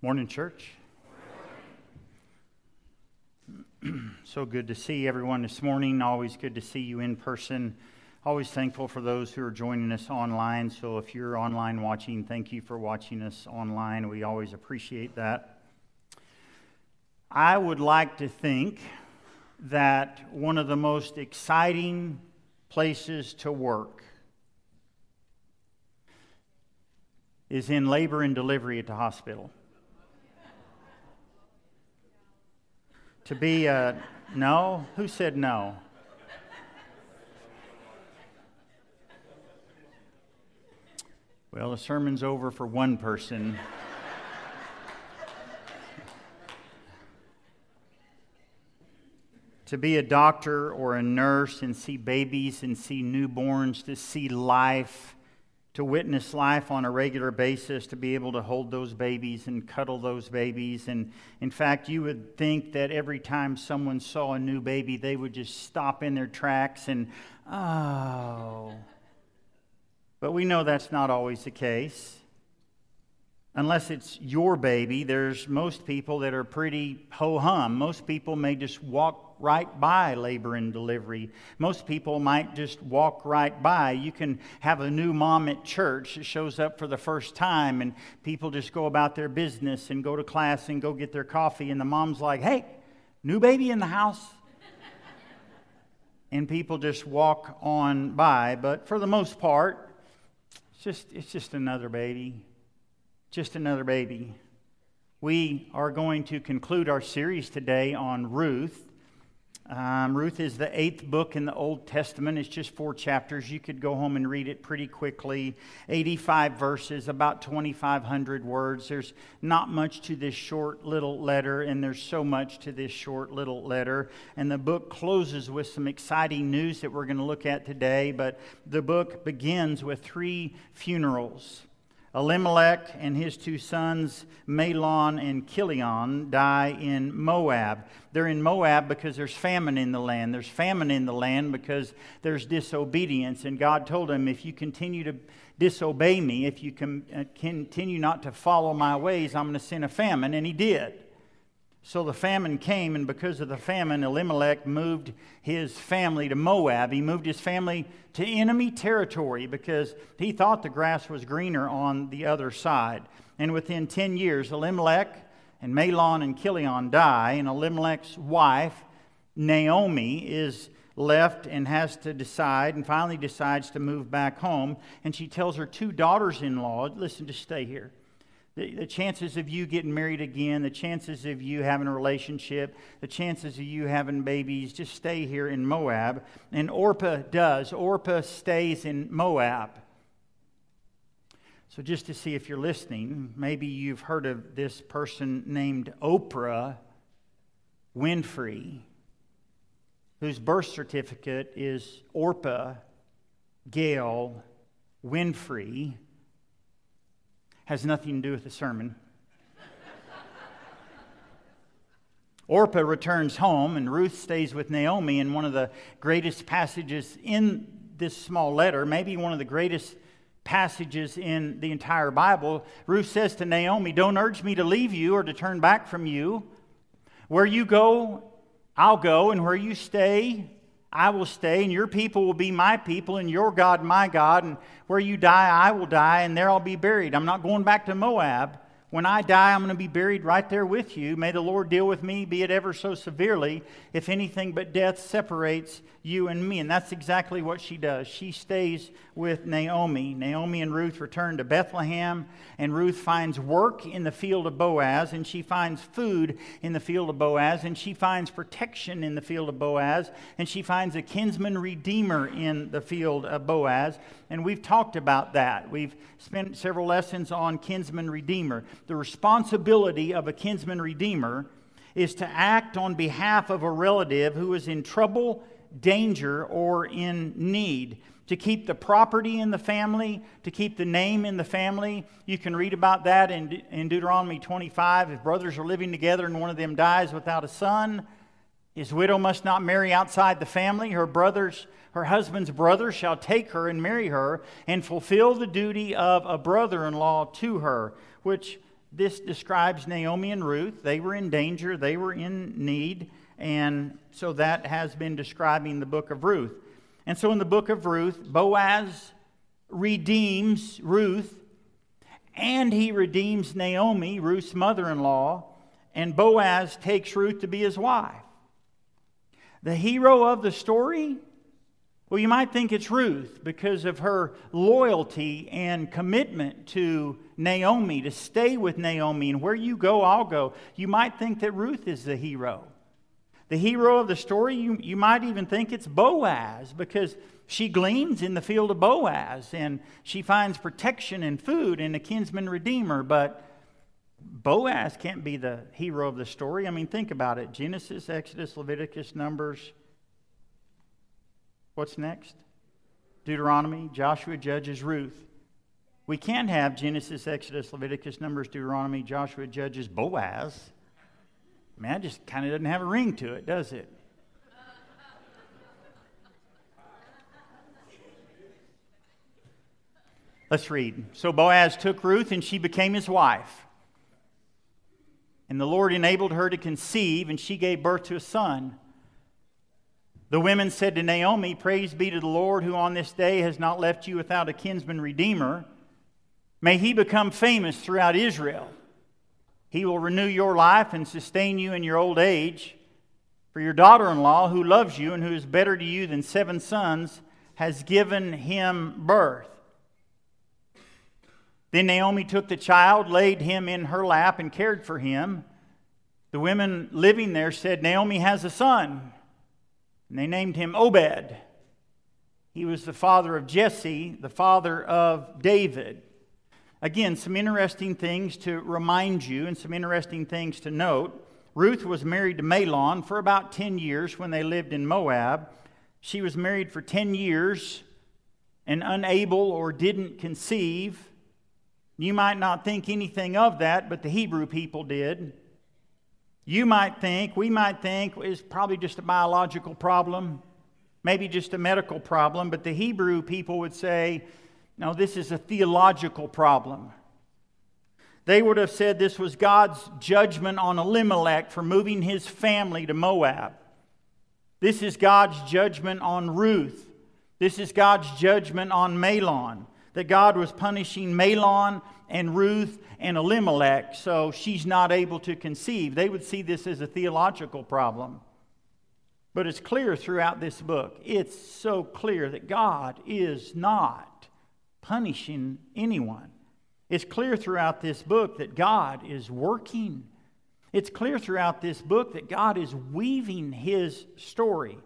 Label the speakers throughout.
Speaker 1: Morning, church. so good to see everyone this morning. Always good to see you in person. Always thankful for those who are joining us online. So if you're online watching, thank you for watching us online. We always appreciate that. I would like to think that one of the most exciting places to work is in labor and delivery at the hospital. To be a no? Who said no? Well, the sermon's over for one person. to be a doctor or a nurse and see babies and see newborns, to see life to witness life on a regular basis, to be able to hold those babies and cuddle those babies. And in fact, you would think that every time someone saw a new baby, they would just stop in their tracks and, oh. But we know that's not always the case. Unless it's your baby, there's most people that are pretty ho hum. Most people may just walk right by labor and delivery. Most people might just walk right by. You can have a new mom at church that shows up for the first time, and people just go about their business and go to class and go get their coffee, and the mom's like, hey, new baby in the house. and people just walk on by. But for the most part, it's just, it's just another baby. Just another baby. We are going to conclude our series today on Ruth. Um, Ruth is the eighth book in the Old Testament. It's just four chapters. You could go home and read it pretty quickly. 85 verses, about 2,500 words. There's not much to this short little letter, and there's so much to this short little letter. And the book closes with some exciting news that we're going to look at today. But the book begins with three funerals. Elimelech and his two sons, Mahlon and Chilion, die in Moab. They're in Moab because there's famine in the land. There's famine in the land because there's disobedience. And God told them, if you continue to disobey me, if you uh, continue not to follow my ways, I'm going to send a famine. And he did. So the famine came, and because of the famine, Elimelech moved his family to Moab. He moved his family to enemy territory because he thought the grass was greener on the other side. And within 10 years, Elimelech and Mahlon and Chilion die, and Elimelech's wife, Naomi, is left and has to decide and finally decides to move back home. And she tells her two daughters in law, listen, just stay here the, chances of you getting married again, the chances of you having a relationship, the chances of you having babies, just stay here in Moab. And Orpah does. Orpah stays in Moab. So, just to see if you're listening, maybe you've heard of this person named Oprah Winfrey, whose birth certificate is Orpah Gail Winfrey has nothing to do with the sermon. Orpah returns home, and Ruth stays with Naomi. And one of the greatest passages in this small letter, maybe one of the greatest passages in the entire Bible, Ruth says to Naomi, Don't urge me to leave you or to turn back from you. Where you go, I'll go, and where you stay, I will stay, and your people will be my people, and your God my God. And where you die, I will die, and there I'll be buried. I'm not going back to Moab. When I die, I'm going to be buried right there with you. May the Lord deal with me, be it ever so severely, if anything but death separates you and me. And that's exactly what she does. She stays with Naomi. Naomi and Ruth return to Bethlehem, and Ruth finds work in the field of Boaz, and she finds food in the field of Boaz, and she finds protection in the field of Boaz, and she finds a kinsman redeemer in the field of Boaz. And we've talked about that. We've spent several lessons on kinsman redeemer. The responsibility of a kinsman redeemer is to act on behalf of a relative who is in trouble danger or in need. To keep the property in the family, to keep the name in the family. You can read about that in, in Deuteronomy 25. If brothers are living together and one of them dies without a son, his widow must not marry outside the family. Her brothers, her husband's brother shall take her and marry her and fulfill the duty of a brother in law to her, which this describes Naomi and Ruth. They were in danger, they were in need, and so that has been describing the book of Ruth. And so in the book of Ruth, Boaz redeems Ruth and he redeems Naomi, Ruth's mother in law, and Boaz takes Ruth to be his wife. The hero of the story? Well, you might think it's Ruth because of her loyalty and commitment to Naomi, to stay with Naomi, and where you go, I'll go. You might think that Ruth is the hero. The hero of the story, you, you might even think it's Boaz because she gleans in the field of Boaz and she finds protection and food in a kinsman redeemer. But Boaz can't be the hero of the story. I mean, think about it Genesis, Exodus, Leviticus, Numbers. What's next? Deuteronomy, Joshua, Judges, Ruth. We can't have Genesis, Exodus, Leviticus, Numbers, Deuteronomy, Joshua, Judges, Boaz. I mean, just kind of doesn't have a ring to it, does it? Let's read. So Boaz took Ruth, and she became his wife. And the Lord enabled her to conceive, and she gave birth to a son. The women said to Naomi, Praise be to the Lord, who on this day has not left you without a kinsman redeemer. May he become famous throughout Israel. He will renew your life and sustain you in your old age. For your daughter in law, who loves you and who is better to you than seven sons, has given him birth. Then Naomi took the child, laid him in her lap, and cared for him. The women living there said, Naomi has a son. And they named him Obed. He was the father of Jesse, the father of David. Again, some interesting things to remind you and some interesting things to note. Ruth was married to Mahlon for about 10 years when they lived in Moab. She was married for 10 years and unable or didn't conceive. You might not think anything of that, but the Hebrew people did. You might think, we might think, it's probably just a biological problem, maybe just a medical problem, but the Hebrew people would say, no, this is a theological problem. They would have said this was God's judgment on Elimelech for moving his family to Moab. This is God's judgment on Ruth. This is God's judgment on Mahlon that God was punishing Mahlon and Ruth and Elimelech, so she's not able to conceive. They would see this as a theological problem. But it's clear throughout this book, it's so clear that God is not punishing anyone. It's clear throughout this book that God is working. It's clear throughout this book that God is weaving his story.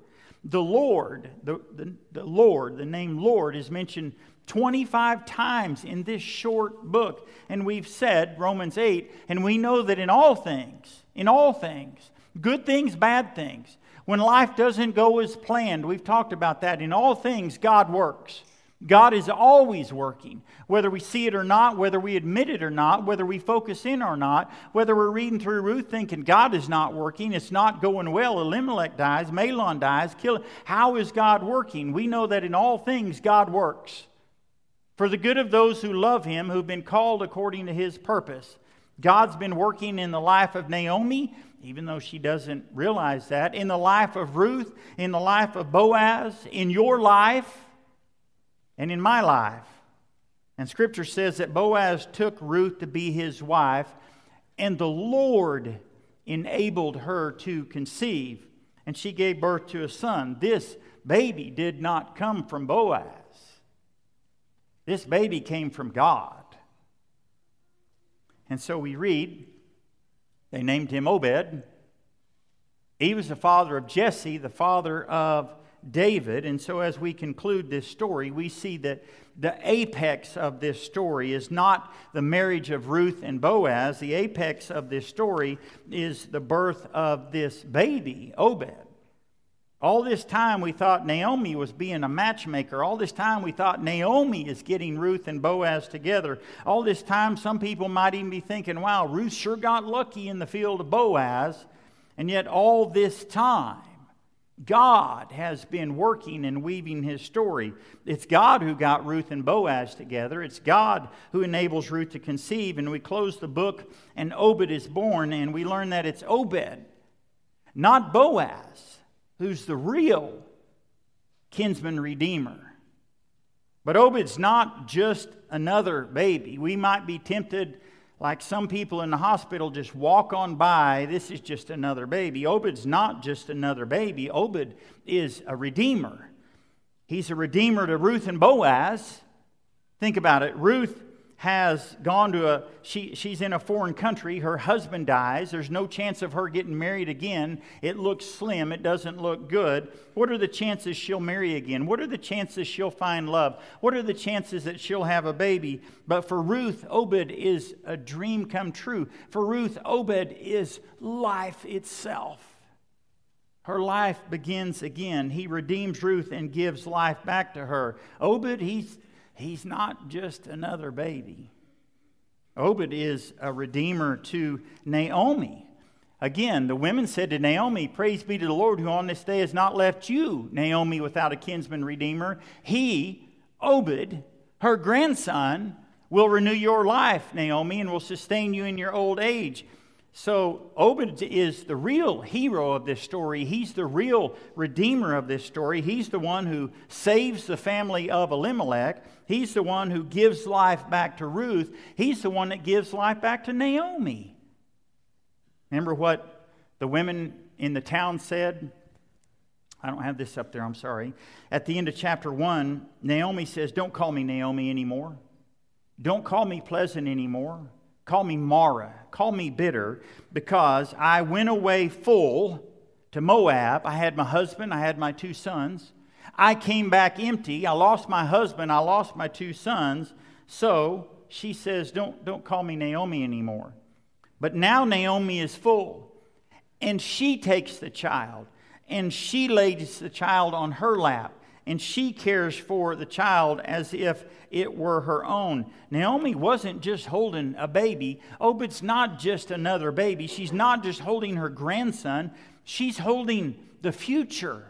Speaker 1: The Lord, the, the, the Lord, the name Lord is mentioned 25 times in this short book. And we've said, Romans 8, and we know that in all things, in all things, good things, bad things, when life doesn't go as planned, we've talked about that. In all things, God works. God is always working, whether we see it or not, whether we admit it or not, whether we focus in or not, whether we're reading through Ruth thinking God is not working, it's not going well, Elimelech dies, Mahlon dies, kill. How is God working? We know that in all things God works for the good of those who love him, who've been called according to his purpose. God's been working in the life of Naomi, even though she doesn't realize that, in the life of Ruth, in the life of Boaz, in your life, and in my life. And scripture says that Boaz took Ruth to be his wife, and the Lord enabled her to conceive, and she gave birth to a son. This baby did not come from Boaz. This baby came from God. And so we read, they named him Obed. He was the father of Jesse, the father of David. And so as we conclude this story, we see that the apex of this story is not the marriage of Ruth and Boaz. The apex of this story is the birth of this baby, Obed. All this time we thought Naomi was being a matchmaker. All this time we thought Naomi is getting Ruth and Boaz together. All this time some people might even be thinking, wow, Ruth sure got lucky in the field of Boaz. And yet all this time, God has been working and weaving his story. It's God who got Ruth and Boaz together. It's God who enables Ruth to conceive. And we close the book, and Obed is born, and we learn that it's Obed, not Boaz, who's the real kinsman redeemer. But Obed's not just another baby. We might be tempted like some people in the hospital just walk on by, this is just another baby. Obed's not just another baby, Obed is a redeemer. He's a redeemer to Ruth and Boaz. Think about it. Ruth has gone to a she, she's in a foreign country her husband dies there's no chance of her getting married again it looks slim it doesn't look good what are the chances she'll marry again? What are the chances she'll find love? What are the chances that she'll have a baby? But for ruth obed is a dream come true. For ruth obed is life itself. Her life begins again. He redeems ruth and gives life back to her. Obed he's he's not just another baby. Obed is a redeemer to Naomi. Again, the women said to Naomi, Praise be to the Lord who on this day has not left you, Naomi, without a kinsman redeemer. He, Obed, her grandson, will renew your life, Naomi, and will sustain you in your old age. So, Obed is the real hero of this story. He's the real redeemer of this story. He's the one who saves the family of Elimelech. He's the one who gives life back to Ruth. He's the one that gives life back to Naomi. Remember what the women in the town said? I don't have this up there, I'm sorry. At the end of chapter 1, Naomi says, Don't call me Naomi anymore. Don't call me pleasant anymore. Call me Mara. Call me bitter because I went away full to Moab. I had my husband, I had my two sons. I came back empty. I lost my husband, I lost my two sons. So she says, Don't, don't call me Naomi anymore. But now Naomi is full, and she takes the child, and she lays the child on her lap and she cares for the child as if it were her own. Naomi wasn't just holding a baby. Obed's not just another baby. She's not just holding her grandson, she's holding the future.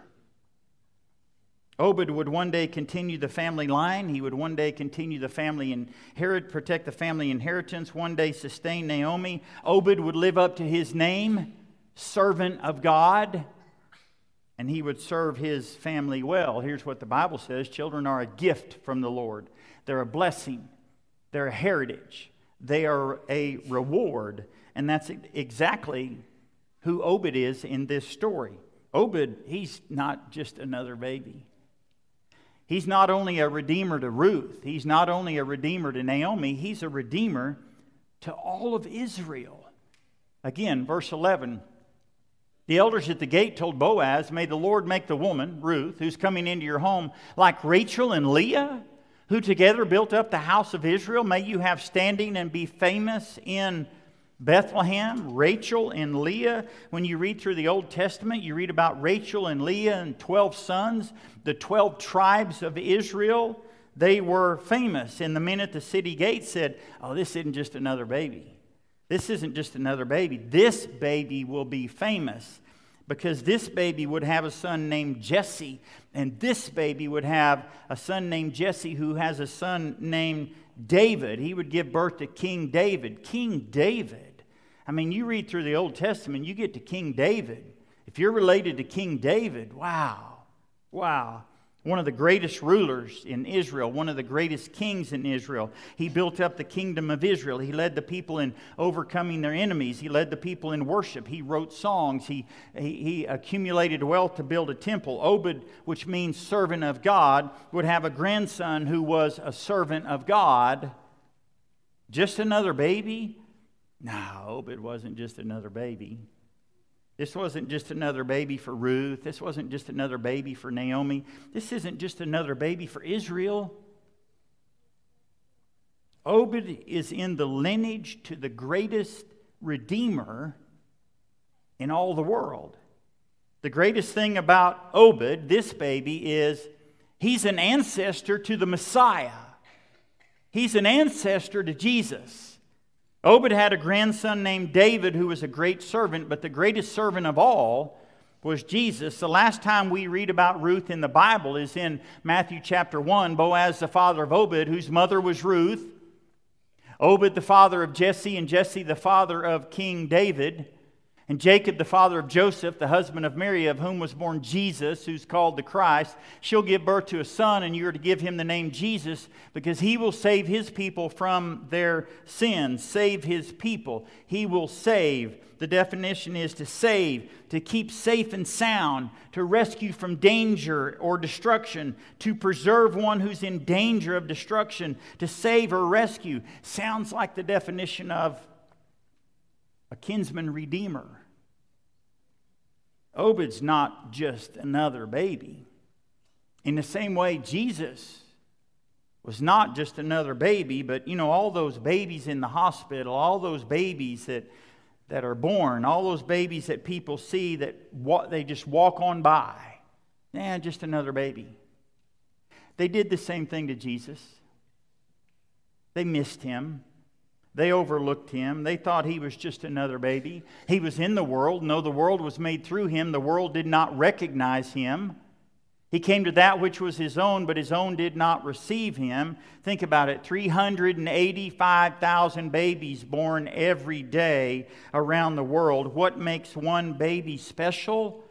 Speaker 1: Obed would one day continue the family line. He would one day continue the family inherit, protect the family inheritance, one day sustain Naomi. Obed would live up to his name, servant of God and he would serve his family well. Here's what the Bible says children are a gift from the Lord, they're a blessing, they're a heritage, they are a reward. And that's exactly who Obed is in this story. Obed, he's not just another baby. He's not only a redeemer to Ruth, he's not only a redeemer to Naomi, he's a redeemer to all of Israel. Again, verse 11 the elders at the gate told Boaz, May the Lord make the woman, Ruth, who's coming into your home, like Rachel and Leah, who together built up the house of Israel. May you have standing and be famous in Bethlehem, Rachel and Leah. When you read through the Old Testament, you read about Rachel and Leah and 12 sons, the 12 tribes of Israel. They were famous. And the men at the city gate said, Oh, this isn't just another baby. This isn't just another baby. This baby will be famous because this baby would have a son named Jesse, and this baby would have a son named Jesse who has a son named David. He would give birth to King David. King David. I mean, you read through the Old Testament, you get to King David. If you're related to King David, wow, wow one of the greatest rulers in Israel, one of the greatest kings in Israel. He built up the kingdom of Israel. He led the people in overcoming their enemies. He led the people in worship. He wrote songs. He, he, he, accumulated wealth to build a temple. Obed, which means servant of God, would have a grandson who was a servant of God. Just another baby? No, Obed wasn't just another baby. This wasn't just another baby for Ruth. This wasn't just another baby for Naomi. This isn't just another baby for Israel. Obed is in the lineage to the greatest redeemer in all the world. The greatest thing about Obed, this baby, is he's an ancestor to the Messiah. He's an ancestor to Jesus. Obed had a grandson named David who was a great servant, but the greatest servant of all was Jesus. The last time we read about Ruth in the Bible is in Matthew chapter 1. Boaz, the father of Obed, whose mother was Ruth. Obed, the father of Jesse, and Jesse, the father of King David. And Jacob, the father of Joseph, the husband of Mary, of whom was born Jesus, who's called the Christ, she'll give birth to a son, and you are to give him the name Jesus, because he will save his people from their sins. Save his people. He will save. The definition is to save, to keep safe and sound, to rescue from danger or destruction, to preserve one who's in danger of destruction, to save or rescue. Sounds like the definition of a kinsman redeemer. Obed's not just another baby. In the same way, Jesus was not just another baby, but you know, all those babies in the hospital, all those babies that, that are born, all those babies that people see that what they just walk on by. Yeah, just another baby. They did the same thing to Jesus. They missed him. They overlooked him. They thought he was just another baby. He was in the world. No, the world was made through him. The world did not recognize him. He came to that which was his own, but his own did not receive him. Think about it 385,000 babies born every day around the world. What makes one baby special?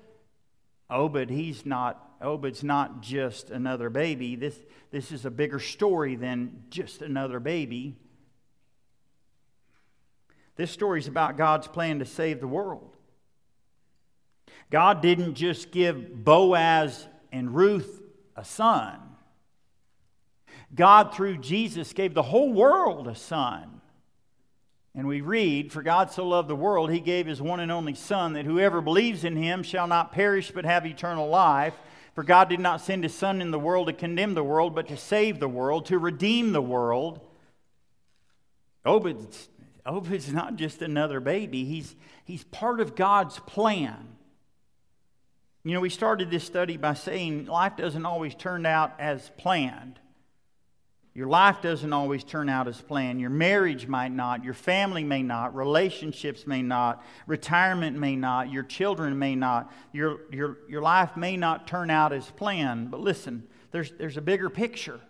Speaker 1: Oh, Obed, he's not. Oh, Obed's not just another baby. This, this is a bigger story than just another baby. This story is about God's plan to save the world. God didn't just give Boaz and Ruth a son, God, through Jesus, gave the whole world a son. And we read, For God so loved the world, he gave his one and only Son, that whoever believes in him shall not perish but have eternal life. For God did not send his Son in the world to condemn the world, but to save the world, to redeem the world. Obed's Obed's not just another baby, he's, he's part of God's plan. You know, we started this study by saying life doesn't always turn out as planned. Your life doesn't always turn out as planned. Your marriage might not. Your family may not. Relationships may not. Retirement may not. Your children may not. Your, your, your life may not turn out as planned. But listen, there's, there's a bigger picture.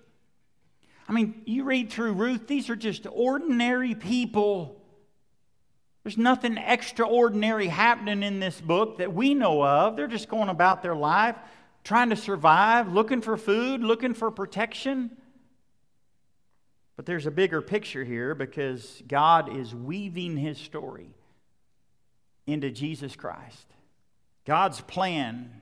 Speaker 1: I mean, you read through Ruth, these are just ordinary people. There's nothing extraordinary happening in this book that we know of. They're just going about their life, trying to survive, looking for food, looking for protection. But there's a bigger picture here because God is weaving his story into Jesus Christ. God's plan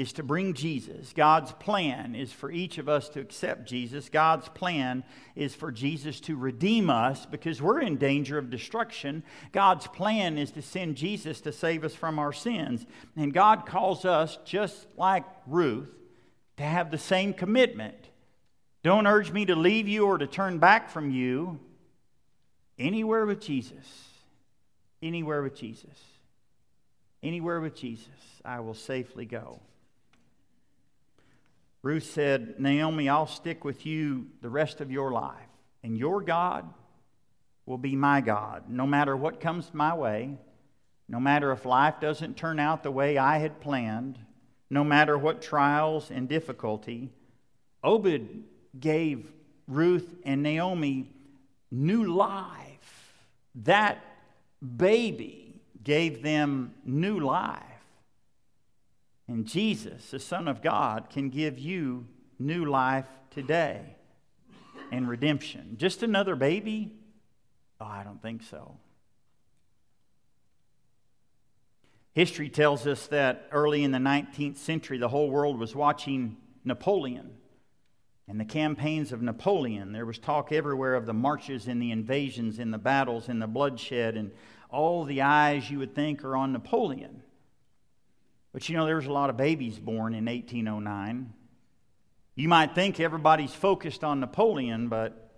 Speaker 1: is to bring Jesus. God's plan is for each of us to accept Jesus. God's plan is for Jesus to redeem us because we're in danger of destruction. God's plan is to send Jesus to save us from our sins. And God calls us, just like Ruth, to have the same commitment. Don't urge me to leave you or to turn back from you. Anywhere with Jesus. Anywhere with Jesus. Anywhere with Jesus, I will safely go. Ruth said, Naomi, I'll stick with you the rest of your life, and your God will be my God, no matter what comes my way, no matter if life doesn't turn out the way I had planned, no matter what trials and difficulty. Obed gave Ruth and Naomi new life. That baby gave them new life. And Jesus, the Son of God, can give you new life today and redemption. Just another baby? Oh, I don't think so. History tells us that early in the 19th century, the whole world was watching Napoleon and the campaigns of Napoleon. There was talk everywhere of the marches and the invasions and the battles and the bloodshed, and all the eyes you would think are on Napoleon. But you know, there was a lot of babies born in 1809. You might think everybody's focused on Napoleon, but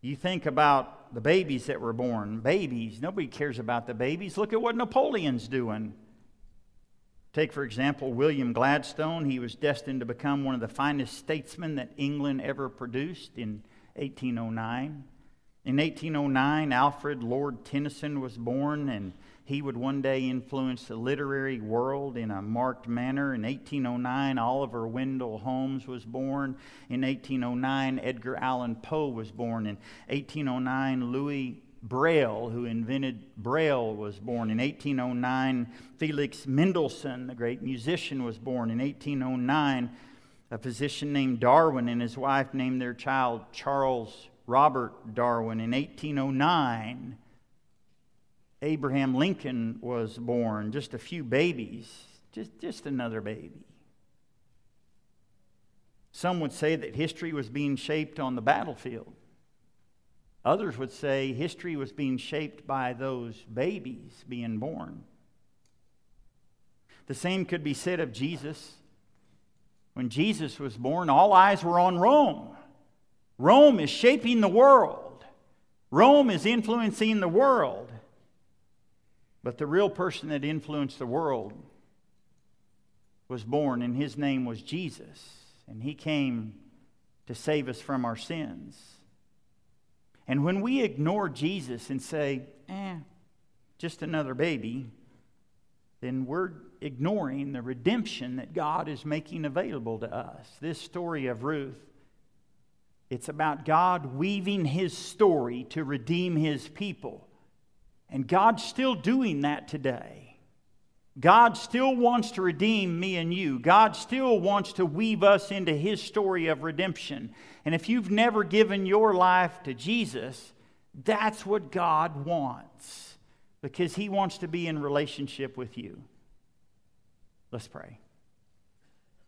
Speaker 1: you think about the babies that were born. Babies, nobody cares about the babies. Look at what Napoleon's doing. Take, for example, William Gladstone. He was destined to become one of the finest statesmen that England ever produced in 1809. In 1809, Alfred Lord Tennyson was born, and he would one day influence the literary world in a marked manner. In 1809, Oliver Wendell Holmes was born. In 1809, Edgar Allan Poe was born. In 1809, Louis Braille, who invented Braille, was born. In 1809, Felix Mendelssohn, the great musician, was born. In 1809, a physician named Darwin and his wife named their child Charles Robert Darwin. In 1809, Abraham Lincoln was born, just a few babies, just, just another baby. Some would say that history was being shaped on the battlefield. Others would say history was being shaped by those babies being born. The same could be said of Jesus. When Jesus was born, all eyes were on Rome. Rome is shaping the world, Rome is influencing the world. But the real person that influenced the world was born, and his name was Jesus. And he came to save us from our sins. And when we ignore Jesus and say, eh, just another baby, then we're ignoring the redemption that God is making available to us. This story of Ruth, it's about God weaving his story to redeem his people. And God's still doing that today. God still wants to redeem me and you. God still wants to weave us into His story of redemption. And if you've never given your life to Jesus, that's what God wants because He wants to be in relationship with you. Let's pray.